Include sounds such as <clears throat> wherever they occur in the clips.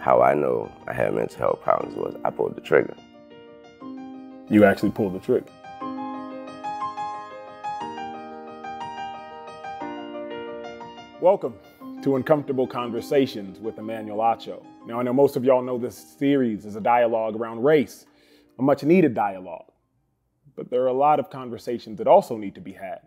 How I know I had mental health problems was I pulled the trigger. You actually pulled the trigger. Welcome to Uncomfortable Conversations with Emmanuel Acho. Now, I know most of y'all know this series is a dialogue around race, a much needed dialogue. But there are a lot of conversations that also need to be had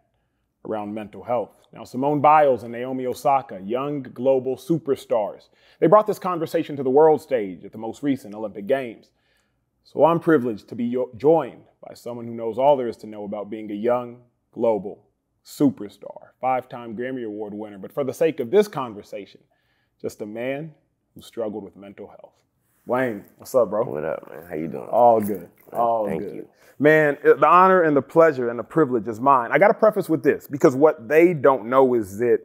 around mental health. Now, Simone Biles and Naomi Osaka, young global superstars, they brought this conversation to the world stage at the most recent Olympic Games. So I'm privileged to be joined by someone who knows all there is to know about being a young global superstar, five time Grammy Award winner, but for the sake of this conversation, just a man who struggled with mental health. Wayne, what's up, bro? What up, man? How you doing? All good. All Thank good. you. Man, the honor and the pleasure and the privilege is mine. I got to preface with this because what they don't know is that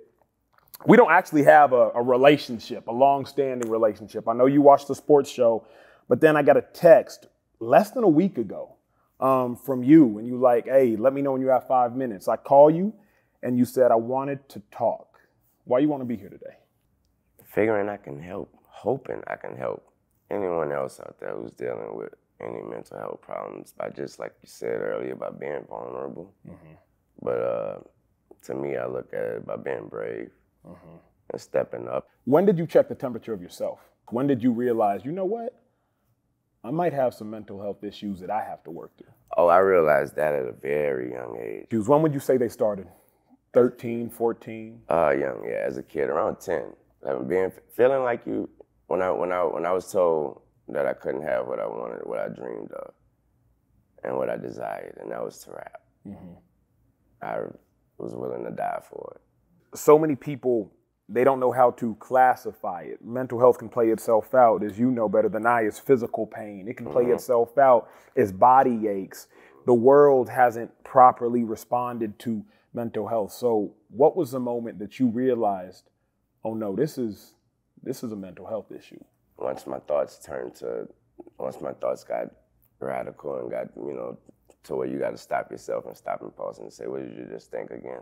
we don't actually have a, a relationship, a long-standing relationship. I know you watched the sports show, but then I got a text less than a week ago um, from you, and you like, "Hey, let me know when you have five minutes." I call you, and you said I wanted to talk. Why you want to be here today? Figuring I can help, hoping I can help anyone else out there who's dealing with any mental health problems by just like you said earlier about being vulnerable. But uh, to me, I look at it by being brave and stepping up. When did you check the temperature of yourself? When did you realize, you know what? I might have some mental health issues that I have to work through. Oh, I realized that at a very young age. When would you say they started? 13, 14? Uh, young, yeah, as a kid, around ten, like being feeling like you when I when I when I was told that I couldn't have what I wanted, what I dreamed of, and what I desired, and that was to rap. Mm-hmm. I was willing to die for it. So many people, they don't know how to classify it. Mental health can play itself out, as you know better than I, as physical pain. It can play mm-hmm. itself out as body aches. The world hasn't properly responded to mental health. So, what was the moment that you realized, oh no, this is this is a mental health issue? Once my thoughts turned to, once my thoughts got radical and got you know to where you got to stop yourself and stop and pause and say, what did you just think again?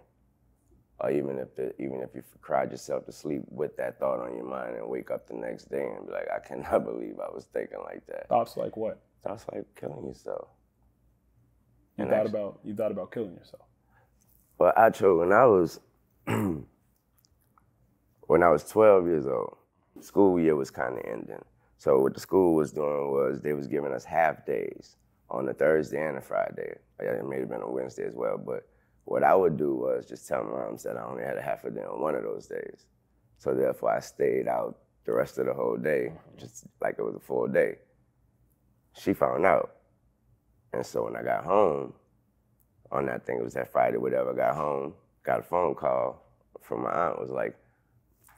Or even if the, even if you cried yourself to sleep with that thought on your mind and wake up the next day and be like, I cannot <laughs> believe I was thinking like that. Thoughts like what? Thoughts like killing yourself. You And thought actu- about you thought about killing yourself. Well, I chose when I was <clears throat> when I was 12 years old. School year was kind of ending. So what the school was doing was they was giving us half days on a Thursday and a Friday. It may have been a Wednesday as well, but what I would do was just tell my mom that I only had a half a day on one of those days. So therefore, I stayed out the rest of the whole day, just like it was a full day. She found out, and so when I got home, on that thing. It was that Friday, whatever. I got home, got a phone call from my aunt. Was like,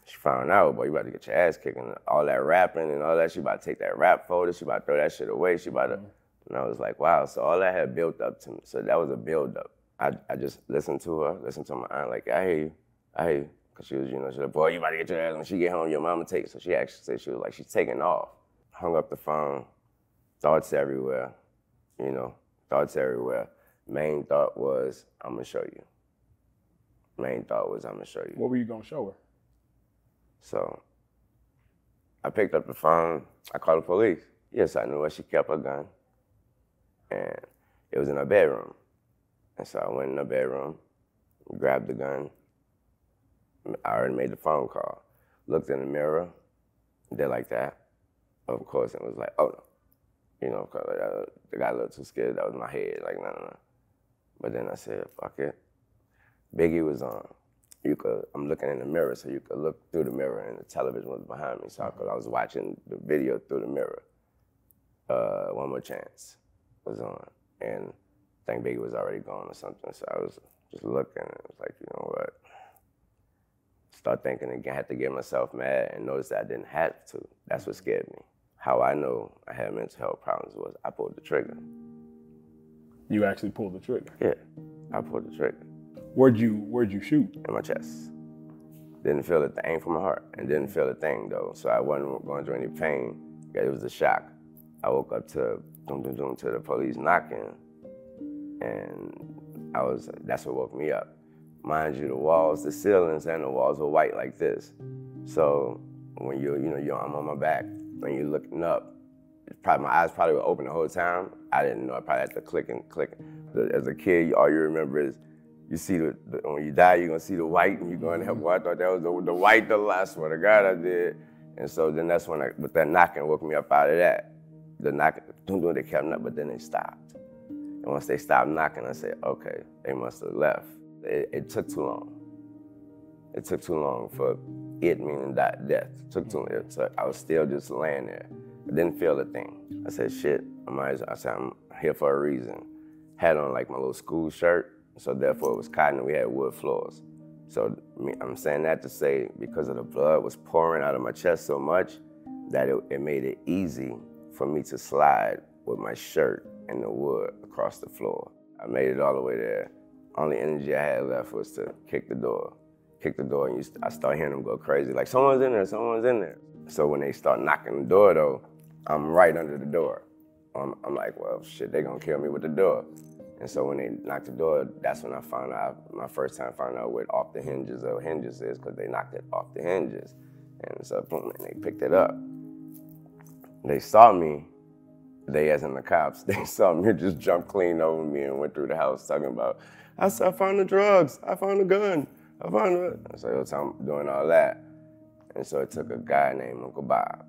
she found out, boy, you about to get your ass kicked. And all that rapping and all that. She about to take that rap folder. She about to throw that shit away. She about to. Mm-hmm. And I was like, wow. So all that had built up to me. So that was a build up. I, I just listened to her, listened to my aunt. Like, I hear you, I hear you. Cause she was, you know, she like, boy, you about to get your ass. When she get home, your mama take it. So she actually said she was like, she's taking off. Hung up the phone. Thoughts everywhere. You know, thoughts everywhere main thought was I'm gonna show you. Main thought was I'm gonna show you. What were you gonna show her? So I picked up the phone. I called the police. Yes, I knew where she kept her gun, and it was in her bedroom. And so I went in her bedroom, grabbed the gun. I already made the phone call. Looked in the mirror, did like that. Of course, it was like, oh no. You know, 'cause uh, I got a little too scared. That was my head. Like, no, no, no. But then I said, fuck it. Biggie was on. You could, I'm looking in the mirror, so you could look through the mirror, and the television was behind me. So I, could, I was watching the video through the mirror. Uh, One More Chance was on, and I think Biggie was already gone or something. So I was just looking, and it was like, you know what? Start thinking again. I had to get myself mad and notice that I didn't have to. That's what scared me. How I know I had mental health problems was I pulled the trigger. You actually pulled the trigger. Yeah, I pulled the trigger. Where'd you Where'd you shoot? in my chest. Didn't feel a thing from my heart, and didn't feel a thing though. So I wasn't going through any pain. It was a shock. I woke up to dum dum dum to the police knocking, and I was. That's what woke me up. Mind you, the walls, the ceilings, and the walls were white like this. So when you you know you I'm on my back, when you're looking up, probably my eyes probably were open the whole time. I didn't know. I probably had to click and click. As a kid, all you remember is you see the, the when you die, you're gonna see the white, and you're gonna have. Mm-hmm. Well, I thought that was the, the white the last one. The God I did, and so then that's when I with that knocking woke me up out of that. The knocking, they kept up, but then they stopped. And once they stopped knocking, I said, okay, they must have left. It, it took too long. It took too long for it meaning that death. It took too long. So I was still just laying there. I didn't feel a thing. I said, shit, I might I said, I'm here for a reason. Had on like my little school shirt, so therefore it was cotton we had wood floors. So I'm saying that to say because of the blood was pouring out of my chest so much that it, it made it easy for me to slide with my shirt and the wood across the floor. I made it all the way there. Only energy I had left was to kick the door. Kick the door, and you, I start hearing them go crazy, like someone's in there, someone's in there. So when they start knocking the door, though, I'm right under the door. I'm, I'm like, well, shit, they gonna kill me with the door. And so when they knocked the door, that's when I found out, my first time found out what off the hinges of hinges is, because they knocked it off the hinges. And so boom, and they picked it up. They saw me, they as in the cops, <laughs> they saw me just jump clean over me and went through the house talking about, I, I found the drugs, I found the gun, I found it. So they were doing all that. And so it took a guy named Uncle Bob.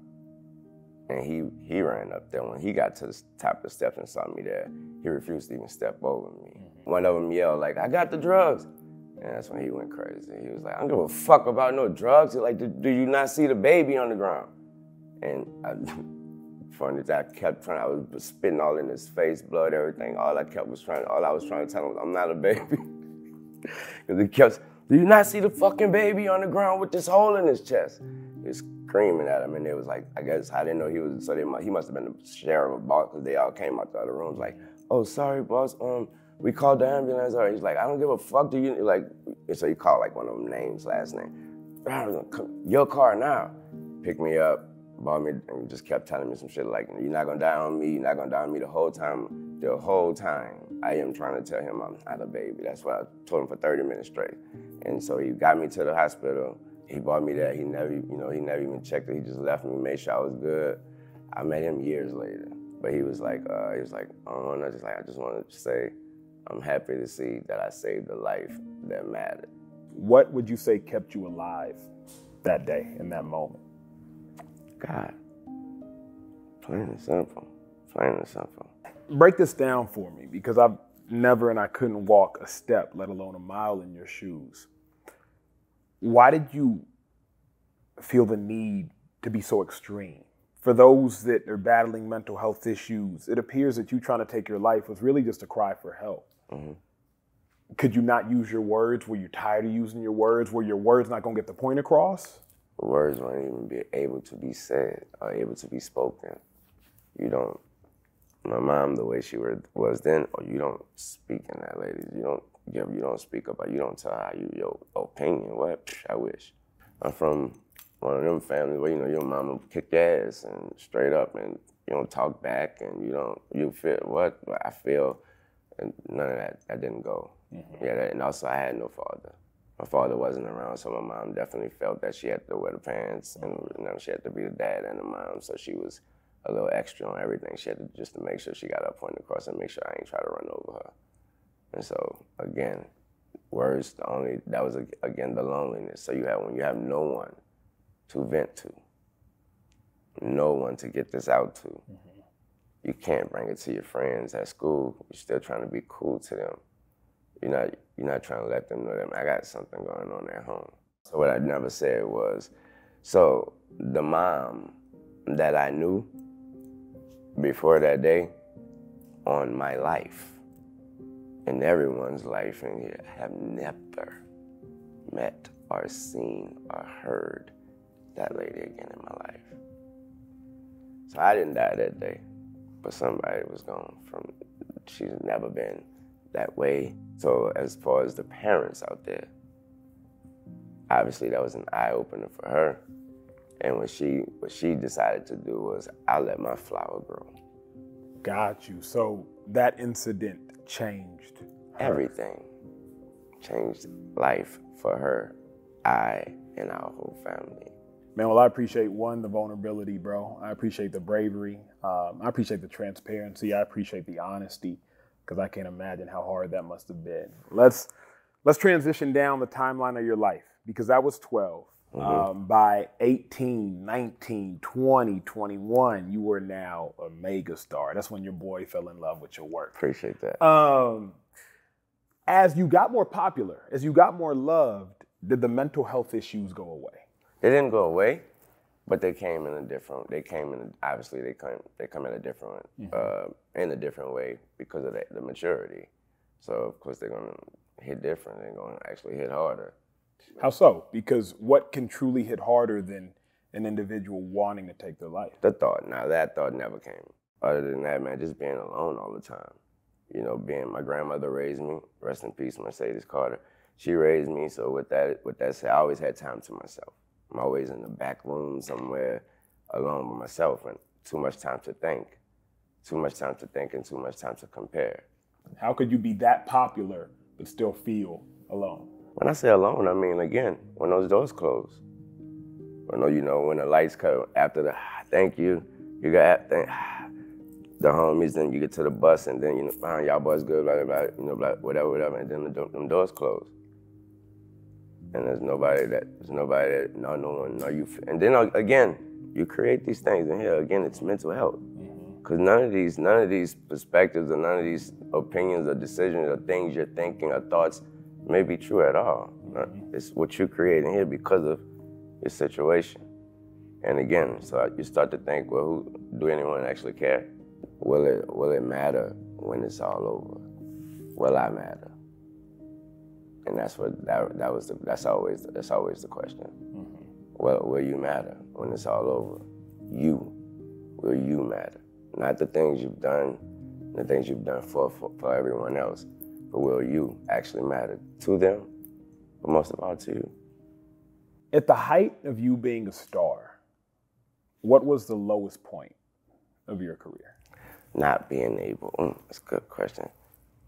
And he he ran up there. When he got to the top of the steps and saw me there, he refused to even step over me. Mm-hmm. One of them yelled like, "I got the drugs," and that's when he went crazy. He was like, "I don't give a fuck about no drugs." He's like, "Do you not see the baby on the ground?" And I, <laughs> funny that I kept trying. I was spitting all in his face, blood, everything. All I kept was trying. All I was trying to tell him, was, "I'm not a baby," <laughs> because he kept. Do you not see the fucking baby on the ground with this hole in his chest? He was screaming at him, and it was like, I guess I didn't know he was. So they, he must have been the sheriff of a boss because they all came out the other rooms like, "Oh, sorry, boss. Um, we called the ambulance." Or he's like, "I don't give a fuck. Do you like?" So he called like one of them names, last name. Your car now. Pick me up, bought me, and just kept telling me some shit like, "You're not gonna die on me. You're not gonna die on me." The whole time, the whole time, I am trying to tell him I'm not a baby. That's what I told him for 30 minutes straight. And so he got me to the hospital. He bought me that. He never, you know, he never even checked it. He just left me, made sure I was good. I met him years later, but he was like, uh, he was like, oh, and I just like, I just wanted to say, I'm happy to see that I saved a life that mattered. What would you say kept you alive that day in that moment? God, plain and simple, plain and simple. Break this down for me because I've never and I couldn't walk a step, let alone a mile in your shoes. Why did you feel the need to be so extreme? For those that are battling mental health issues, it appears that you trying to take your life was really just a cry for help. Mm-hmm. Could you not use your words? Were you tired of using your words? Were your words not going to get the point across? Words won't even be able to be said or able to be spoken. You don't my mom the way she were, was then, or you don't speak in that, ladies. You don't give, you don't speak about, you don't tell how you your opinion. What? I wish. I'm from one of them families where you know your mama kick ass and straight up, and you don't talk back, and you don't you feel what I feel, and none of that that didn't go. Mm-hmm. Yeah, that, and also I had no father. My father wasn't around, so my mom definitely felt that she had to wear the pants, and you know, she had to be the dad and the mom, so she was a little extra on everything. She had to just to make sure she got her point across and make sure I ain't try to run over her. And so again, words the only that was again the loneliness. So you have when you have no one to vent to, no one to get this out to. Mm-hmm. You can't bring it to your friends at school. You're still trying to be cool to them. You're not you're not trying to let them know that I got something going on at home. So what I never said was, so the mom that I knew before that day on my life and everyone's life in here have never met or seen or heard that lady again in my life. So I didn't die that day, but somebody was gone from, she's never been that way. So as far as the parents out there, obviously that was an eye opener for her. And what she what she decided to do was I let my flower grow. Got you. So that incident changed her. everything. Changed life for her, I, and our whole family. Man, well, I appreciate one, the vulnerability, bro. I appreciate the bravery. Um, I appreciate the transparency. I appreciate the honesty because I can't imagine how hard that must have been. Let's let's transition down the timeline of your life because that was 12. Mm-hmm. Um, by 18, 19, 20, 21, you were now a mega star. That's when your boy fell in love with your work. Appreciate that. Um, as you got more popular, as you got more loved, did the mental health issues go away? They didn't go away, but they came in a different. They came in a, obviously they come they come in a different mm-hmm. uh, in a different way because of the, the maturity. So of course they're gonna hit different. They're gonna actually hit harder. How so? Because what can truly hit harder than an individual wanting to take their life? The thought. Now that thought never came. Other than that, man, just being alone all the time. You know, being my grandmother raised me. Rest in peace, Mercedes Carter. She raised me. So with that, with that said, I always had time to myself. I'm always in the back room somewhere alone with myself and too much time to think. Too much time to think and too much time to compare. How could you be that popular but still feel alone? When I say alone, I mean again, when those doors close. When you know when the lights come after the thank you, you got thank, the homies, then you get to the bus, and then you know, find y'all boys good, blah, blah, blah, you know, blah, whatever, whatever, and then the, them doors close. And there's nobody that there's nobody that no no one know you and then uh, again you create these things and here. Again it's mental health. Because mm-hmm. none of these none of these perspectives or none of these opinions or decisions or things you're thinking or thoughts may be true at all mm-hmm. it's what you create in here because of your situation and again so you start to think well who, do anyone actually care will it will it matter when it's all over will i matter and that's what that, that was the, that's always that's always the question. Mm-hmm. Well, will you matter when it's all over? You, will you matter? Not the things you've done, the things you've done for, for, for everyone else, but will you actually matter to them, but most of all to you? At the height of you being a star, what was the lowest point of your career? Not being able. Mm, that's a good question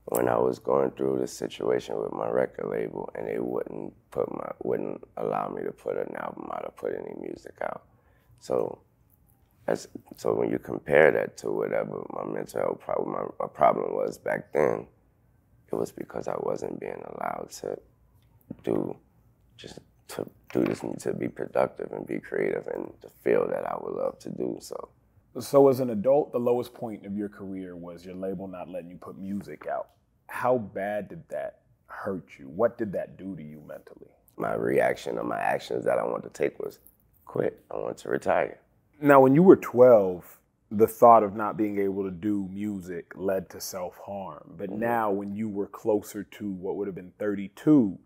when I was going through the situation with my record label and they wouldn't put my wouldn't allow me to put an album out or put any music out. So that's so when you compare that to whatever my mental health problem my, my problem was back then, it was because I wasn't being allowed to do just to do this to be productive and be creative and to feel that I would love to do so. So, as an adult, the lowest point of your career was your label not letting you put music out. How bad did that hurt you? What did that do to you mentally? My reaction or my actions that I wanted to take was quit. I wanted to retire. Now, when you were 12, the thought of not being able to do music led to self harm. But mm-hmm. now, when you were closer to what would have been 32,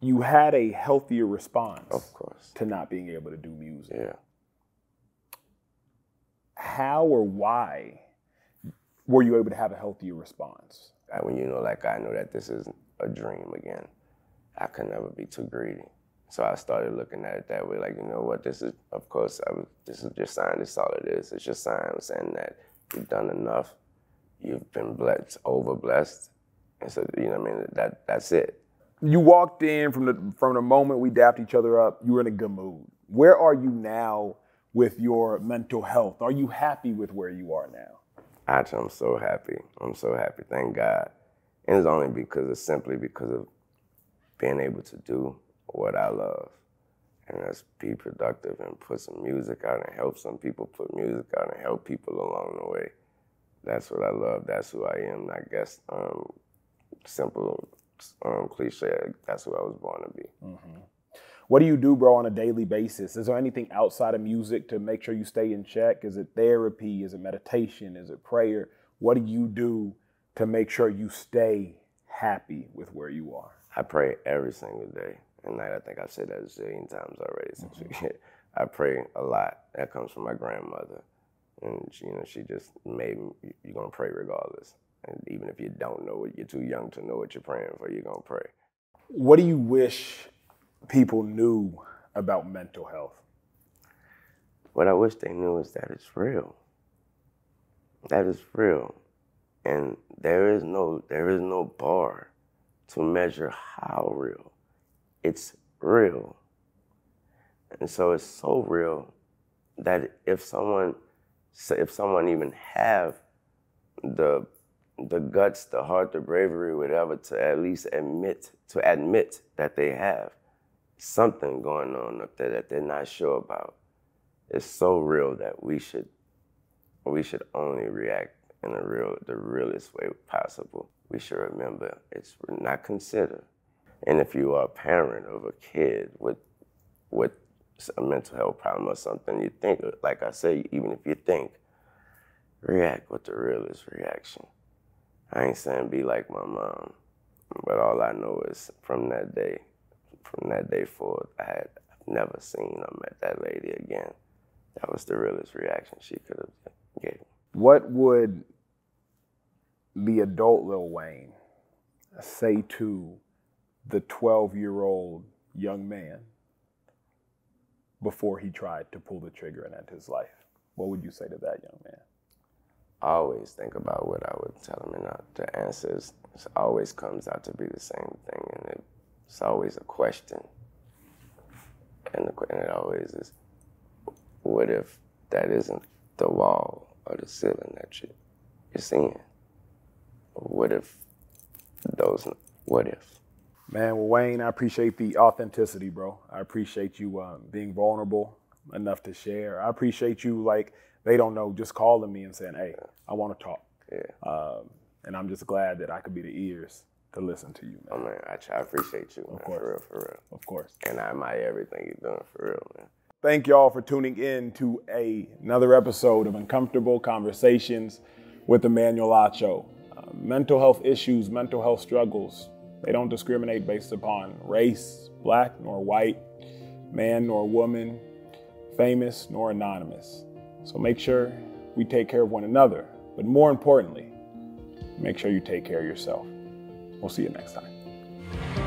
you had a healthier response of course to not being able to do music yeah how or why were you able to have a healthier response? When you know, like I know that this is a dream again, I can never be too greedy. So I started looking at it that way, like you know what, this is of course I was, this is your sign. This is all it is. It's your sign saying that you've done enough, you've been blessed, over blessed, and so you know what I mean. That that's it. You walked in from the from the moment we dapped each other up. You were in a good mood. Where are you now with your mental health? Are you happy with where you are now? Actually, I'm so happy. I'm so happy. Thank God. And it's only because of simply because of being able to do what I love. And that's be productive and put some music out and help some people put music out and help people along the way. That's what I love. That's who I am. I guess um, simple um, cliche. That's who I was born to be. Mm-hmm. What do you do, bro, on a daily basis? Is there anything outside of music to make sure you stay in check? Is it therapy? Is it meditation? Is it prayer? What do you do to make sure you stay happy with where you are? I pray every single day. And I think I've said that a zillion times already since mm-hmm. we I pray a lot. That comes from my grandmother. And she, you know, she just made me, you're gonna pray regardless. And even if you don't know it, you're too young to know what you're praying for, you're gonna pray. What do you wish people knew about mental health? What I wish they knew is that it's real. That is real. And there is no there is no bar to measure how real. It's real. And so it's so real that if someone, if someone even have the the guts, the heart, the bravery, whatever, to at least admit to admit that they have something going on up there that they're not sure about. It's so real that we should we should only react in the real the realest way possible. We should remember it's not considered. And if you are a parent of a kid with with a mental health problem or something, you think, like I say, even if you think, react with the realest reaction. I ain't saying be like my mom, but all I know is from that day, from that day forward, I had never seen or met that lady again. That was the realest reaction she could have gave. What would the adult Lil Wayne say to the 12 year old young man before he tried to pull the trigger and end his life? What would you say to that young man? I always think about what I would tell him, and the answers always comes out to be the same thing, and it's always a question. And, the, and it always is, what if that isn't the wall or the ceiling that you, you're seeing? What if those, what if? Man, well, Wayne, I appreciate the authenticity, bro. I appreciate you um, being vulnerable enough to share. I appreciate you, like, they don't know, just calling me and saying, hey. I want to talk. Yeah. Um, and I'm just glad that I could be the ears to listen to you, man. Oh, man, I, I appreciate you, man, of course. for real, for real. Of course. And I admire everything you're doing, for real, man. Thank y'all for tuning in to a, another episode of Uncomfortable Conversations with Emmanuel Acho. Uh, mental health issues, mental health struggles, they don't discriminate based upon race, black nor white, man nor woman, famous nor anonymous. So make sure we take care of one another. But more importantly, make sure you take care of yourself. We'll see you next time.